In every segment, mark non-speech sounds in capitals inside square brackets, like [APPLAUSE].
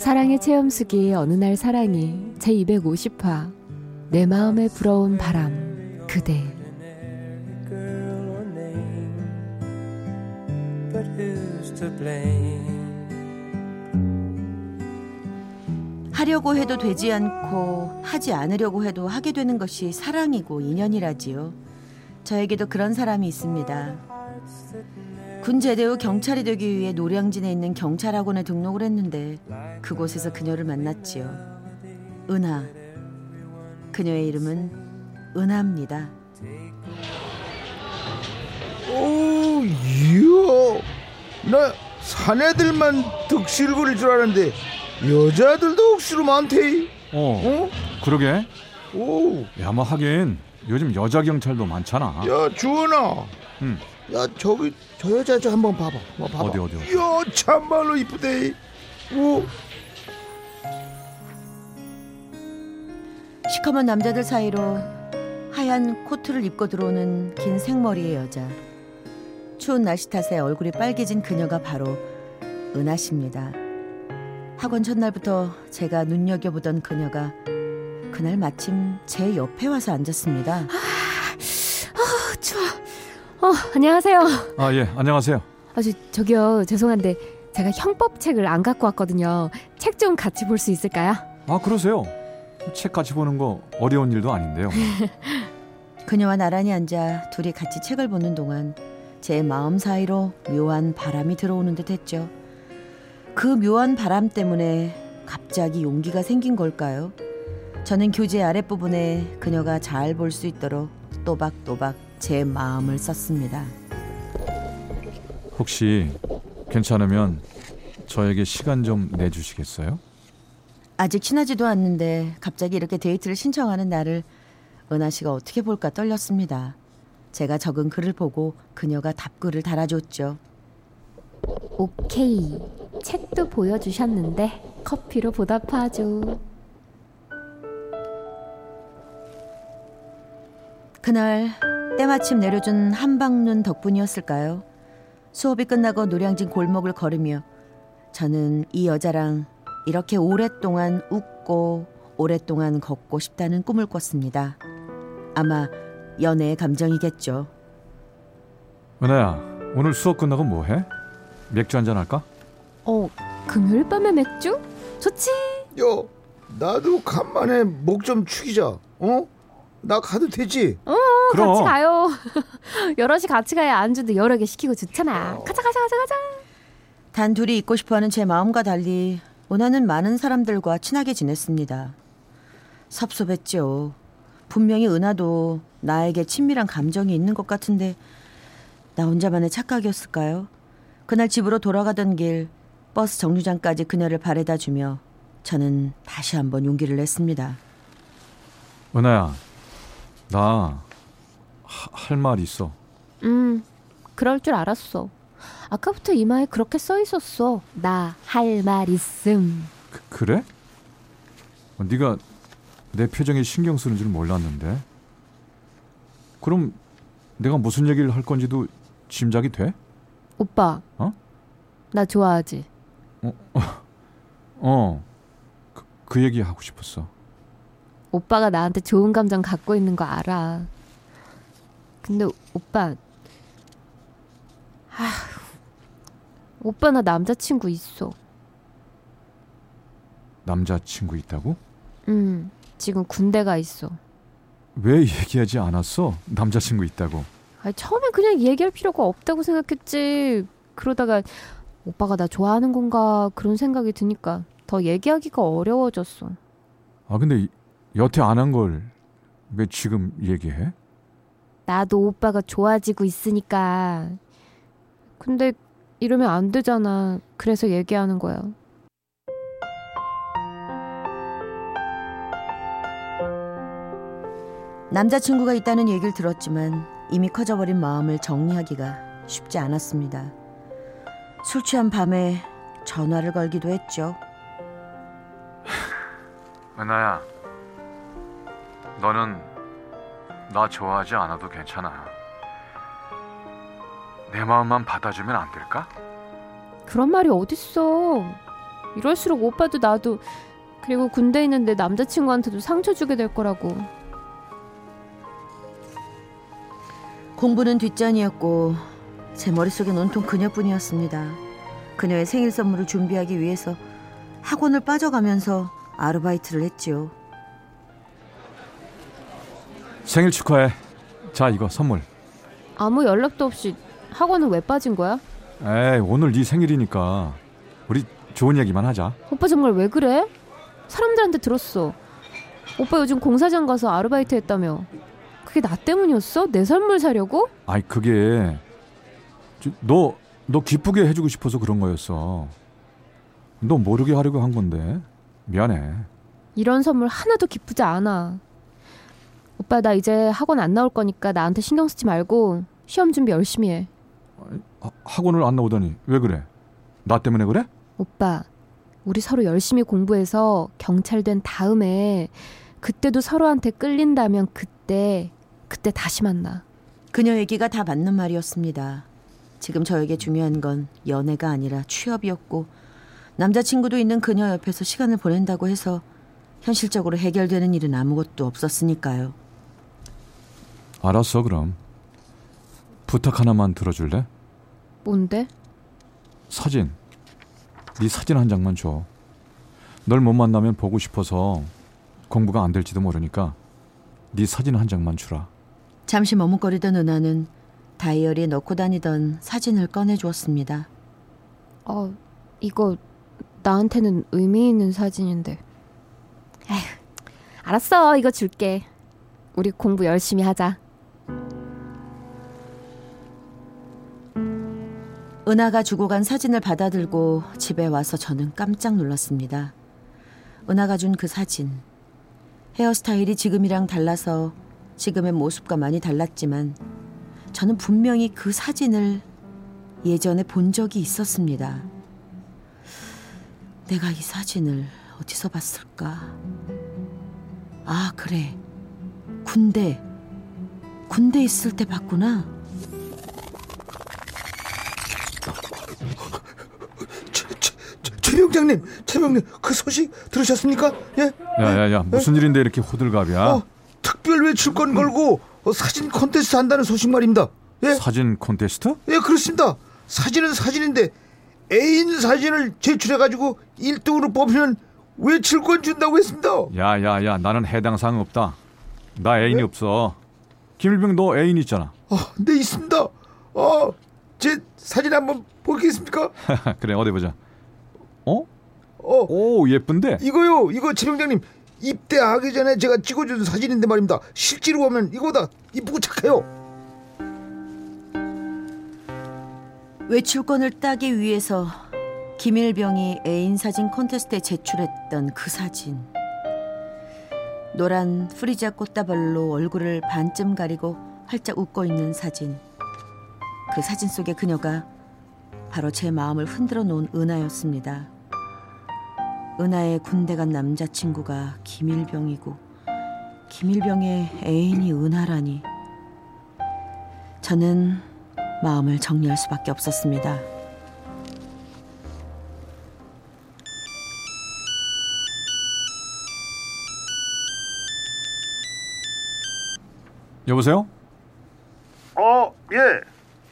사랑의 체험수기 어느 날 사랑이 제 250화 내 마음에 불어온 바람 그대 하려고 해도 되지 않고 하지 않으려고 해도 하게 되는 것이 사랑이고 인연이라지요. 저에게도 그런 사람이 있습니다. 군 제대 후 경찰이 되기 위해 노량진에 있는 경찰학원에 등록을 했는데 그곳에서 그녀를 만났지요. 은하. 그녀의 이름은 은하입니다. 오, 이야. 나 사내들만 득실 부릴 줄 알았는데 여자들도 억수로 많대. 어, 어? 그러게 오, 야 뭐 하긴 요즘 여자 경찰도 많잖아 야 주원아. 응. 야 저기 저 여자 저 한번 봐봐. 뭐 봐봐. 어디, 어디, 어디? 야 참말로 이쁘대. 오, 시커먼 남자들 사이로 하얀 코트를 입고 들어오는 긴 생머리의 여자. 추운 날씨 탓에 얼굴이 빨개진 그녀가 바로 은하 씨입니다. 학원 첫날부터 제가 눈여겨보던 그녀가 그날 마침 제 옆에 와서 앉았습니다. 어 안녕하세요 아 예 안녕하세요 아 저, 저기요 죄송한데 제가 형법 책을 안 갖고 왔거든요 책 좀 같이 볼 수 있을까요? 아 그러세요 책 같이 보는 거 어려운 일도 아닌데요 [LAUGHS] 그녀와 나란히 앉아 둘이 같이 책을 보는 동안 제 마음 사이로 묘한 바람이 들어오는 듯 했죠. 그 묘한 바람 때문에 갑자기 용기가 생긴 걸까요? 저는 교재 아랫부분에 그녀가 잘 볼 수 있도록 또박또박 제 마음을 썼습니다. 혹시 괜찮으면 저에게 시간 좀 내주시겠어요? 아직 친하지도 않는데 갑자기 이렇게 데이트를 신청하는 나를 은하 씨가 어떻게 볼까 떨렸습니다. 제가 적은 글을 보고 그녀가 답글을 달아줬죠. 오케이 책도 보여주셨는데 커피로 보답하죠 그날 때마침 내려준 한방눈 덕분이었을까요? 수업이 끝나고 노량진 골목을 걸으며 저는 이 여자랑 이렇게 오랫동안 웃고 오랫동안 걷고 싶다는 꿈을 꿨습니다. 아마 연애의 감정이겠죠. 은하야 오늘 수업 끝나고 뭐 해? 맥주 한잔 할까? 어 금요일 밤에 맥주? 좋지 야 나도 간만에 목 좀 축이자. 어? 나 가도 되지? 어 그럼. 같이 가요 [LAUGHS] 여럿이 같이 가야 안주도 여러 개 시키고 좋잖아 가자 가자 가자 가자 단 둘이 있고 싶어하는 제 마음과 달리 은하는 많은 사람들과 친하게 지냈습니다. 섭섭했죠. 분명히 은하도 나에게 친밀한 감정이 있는 것 같은데 나 혼자만의 착각이었을까요? 그날 집으로 돌아가던 길 버스 정류장까지 그녀를 바래다 주며 저는 다시 한번 용기를 냈습니다. 은하야 나 할 말 있어 음, 그럴 줄 알았어. 아까부터 이마에 그렇게 써 있었어. 나 할 말 있음. 그, 그래? 어, 네가 내 표정에 신경 쓰는 줄 몰랐는데 그럼 내가 무슨 얘기를 할 건지도 짐작이 돼? 오빠. 어? 나 좋아하지. 어, [LAUGHS] 그, 그 얘기 하고 싶었어. 오빠가 나한테 좋은 감정 갖고 있는 거 알아. 근데 오빠, 아, 오빠 나 남자친구 있어. 남자친구 있다고? 응, 지금 군대 가 있어. 왜 얘기하지 않았어? 남자친구 있다고. 아니, 처음엔 그냥 얘기할 필요가 없다고 생각했지. 그러다가 오빠가 나 좋아하는 건가 그런 생각이 드니까 더 얘기하기가 어려워졌어. 아 근데 이- 여태 안 한 걸 왜 지금 얘기해? 나도 오빠가 좋아지고 있으니까. 근데 이러면 안 되잖아. 그래서 얘기하는 거야. 남자친구가 있다는 얘기를 들었지만 이미 커져버린 마음을 정리하기가 쉽지 않았습니다. 술 취한 밤에 전화를 걸기도 했죠. 은하야, 너는 나 좋아하지 않아도 괜찮아. 내 마음만 받아주면 안 될까? 그런 말이 어딨어. 이럴수록 오빠도 나도 그리고 군대 있는 내 남자친구한테도 상처 주게 될 거라고. 공부는 뒷전이었고 제 머릿속엔 온통 그녀뿐이었습니다. 그녀의 생일 선물을 준비하기 위해서 학원을 빠져가면서 아르바이트를 했지요. 생일 축하해. 자, 이거 선물. 아무 연락도 없이 학원은 왜 빠진 거야? 에이, 오늘 네 생일이니까 우리 좋은 얘기만 하자. 오빠 정말 왜 그래? 사람들한테 들었어. 오빠 요즘 공사장 가서 아르바이트 했다며. 그게 나 때문이었어? 내 선물 사려고? 아이, 그게 저, 너, 너 기쁘게 해주고 싶어서 그런 거였어. 너 모르게 하려고 한 건데. 미안해. 이런 선물 하나도 기쁘지 않아. 오빠 나 이제 학원 안 나올 거니까 나한테 신경 쓰지 말고 시험 준비 열심히 해. 하- 학원을 안 나오더니 왜 그래? 나 때문에 그래? 오빠, 우리 서로 열심히 공부해서 경찰 된 다음에 그때도 서로한테 끌린다면 그때 그때 다시 만나. 그녀 얘기가 다 맞는 말이었습니다. 지금 저에게 중요한 건 연애가 아니라 취업이었고 남자친구도 있는 그녀 옆에서 시간을 보낸다고 해서 현실적으로 해결되는 일은 아무것도 없었으니까요. 알았어, 그럼. 부탁 하나만 들어줄래? 뭔데? 사진. 네 사진 한 장만 줘. 널 못 만나면 보고 싶어서 공부가 안 될지도 모르니까 네 사진 한 장만 주라. 잠시 머뭇거리던 은하는 다이어리에 넣고 다니던 사진을 꺼내 주었습니다. 어, 이거 나한테는 의미 있는 사진인데. 에휴, 알았어. 이거 줄게. 우리 공부 열심히 하자. 은하가 주고 간 사진을 받아들고 집에 와서 저는 깜짝 놀랐습니다. 은하가 준 그 사진. 헤어스타일이 지금이랑 달라서 지금의 모습과 많이 달랐지만 저는 분명히 그 사진을 예전에 본 적이 있었습니다. 내가 이 사진을 어디서 봤을까? 아, 그래. 군대. 군대 있을 때 봤구나. 최, 병장님, 최 병장님 그 소식 들으셨습니까? 예? 야야야, 무슨 일인데 이렇게 호들갑이야? 어, 특별 외출권 걸고 어, 사진 콘테스트 한다는 소식 말입니다. 예? 사진 콘테스트? 예, 그렇습니다. 사진은 사진인데 애인 사진을 제출해가지고 1등으로 뽑히면 외출권 준다고 했습니다. 야야야, 나는 해당 사항 없다. 나 애인이 없어. 김일병 너 애인 있잖아. 아, 네 있습니다. 어, 제 사진 한번 보겠습니까? [LAUGHS] 그래 어디 보자. 어? 어, 오 예쁜데? 이거요, 이거 최 병장님 입대하기 전에 제가 찍어준 사진인데 말입니다. 실제로 보면 이거보다 이쁘고 착해요. 외출권을 따기 위해서 김일병이 애인 사진 콘테스트에 제출했던 그 사진. 노란 프리지아 꽃다발로 얼굴을 반쯤 가리고 활짝 웃고 있는 사진. 그 사진 속의 그녀가 바로 제 마음을 흔들어 놓은 은하였습니다. 은하의 군대 간 남자친구가 김일병이고 김일병의 애인이 은하라니. 저는 마음을 정리할 수밖에 없었습니다. 여보세요? 어, 예,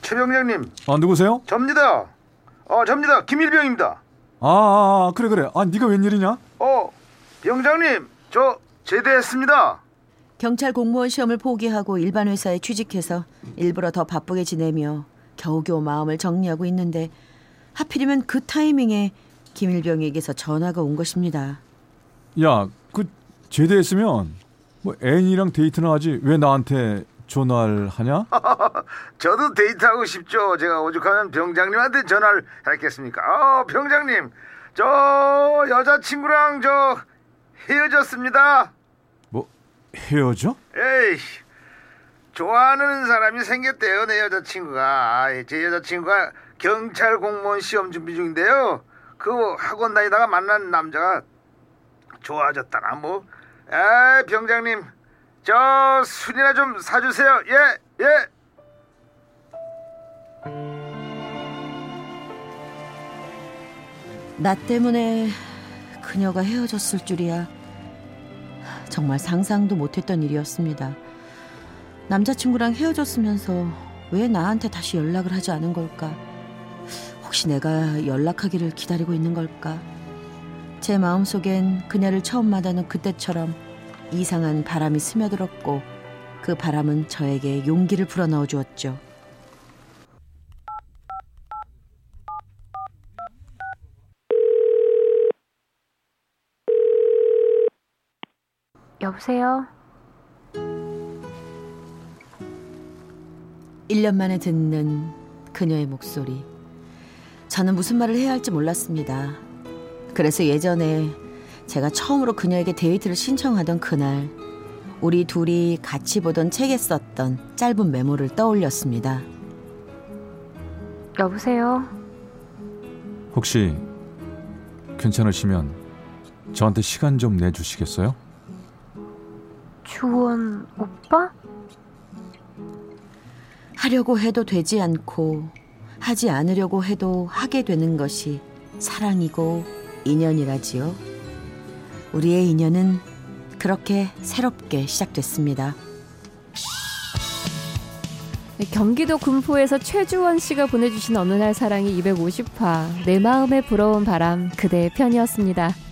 최 병장님, 아 누구세요? 접니다. 어, 접니다. 김일병입니다. 아, 아, 아 그래 그래. 아 네가 웬일이냐? 어, 병장님, 저 제대했습니다. 경찰 공무원 시험을 포기하고 일반 회사에 취직해서 일부러 더 바쁘게 지내며 겨우겨우 마음을 정리하고 있는데 하필이면 그 타이밍에 김일병에게서 전화가 온 것입니다. 야, 그 제대했으면 뭐 애인이랑 데이트나 하지 왜 나한테 전화를 하냐? [LAUGHS] 저도 데이트하고 싶죠. 제가 오죽하면 병장님한테 전화를 했겠습니까? 어, 병장님, 저 여자친구랑 저 헤어졌습니다. 뭐 헤어져? 에이, 좋아하는 사람이 생겼대요, 내 여자친구가. 아이, 제 여자친구가 경찰 공무원 시험 준비 중인데요. 그 학원 다니다가 만난 남자가 좋아졌다나 뭐. 에이, 병장님, 저 술이나 좀 사주세요. 예, 예. 나 때문에 그녀가 헤어졌을 줄이야. 정말 상상도 못했던 일이었습니다. 남자친구랑 헤어졌으면서 왜 나한테 다시 연락을 하지 않은 걸까? 혹시 내가 연락하기를 기다리고 있는 걸까? 제 마음속엔 그녀를 처음 만나는 그때처럼 이상한 바람이 스며들었고 그 바람은 저에게 용기를 불어넣어 주었죠. 여보세요? 1년 만에 듣는 그녀의 목소리. 저는 무슨 말을 해야 할지 몰랐습니다. 그래서 예전에 제가 처음으로 그녀에게 데이트를 신청하던 그날, 우리 둘이 같이 보던 책에 썼던 짧은 메모를 떠올렸습니다. 여보세요? 혹시 괜찮으시면 저한테 시간 좀 내주시겠어요? 주원 오빠? 하려고 해도 되지 않고 하지 않으려고 해도 하게 되는 것이 사랑이고 인연이라지요. 우리의 인연은 그렇게 새롭게 시작됐습니다. 네, 경기도 군포에서 최주원 씨가 보내주신 어느 날 사랑이 250화 내 마음에 불어온 바람 그대의 편이었습니다.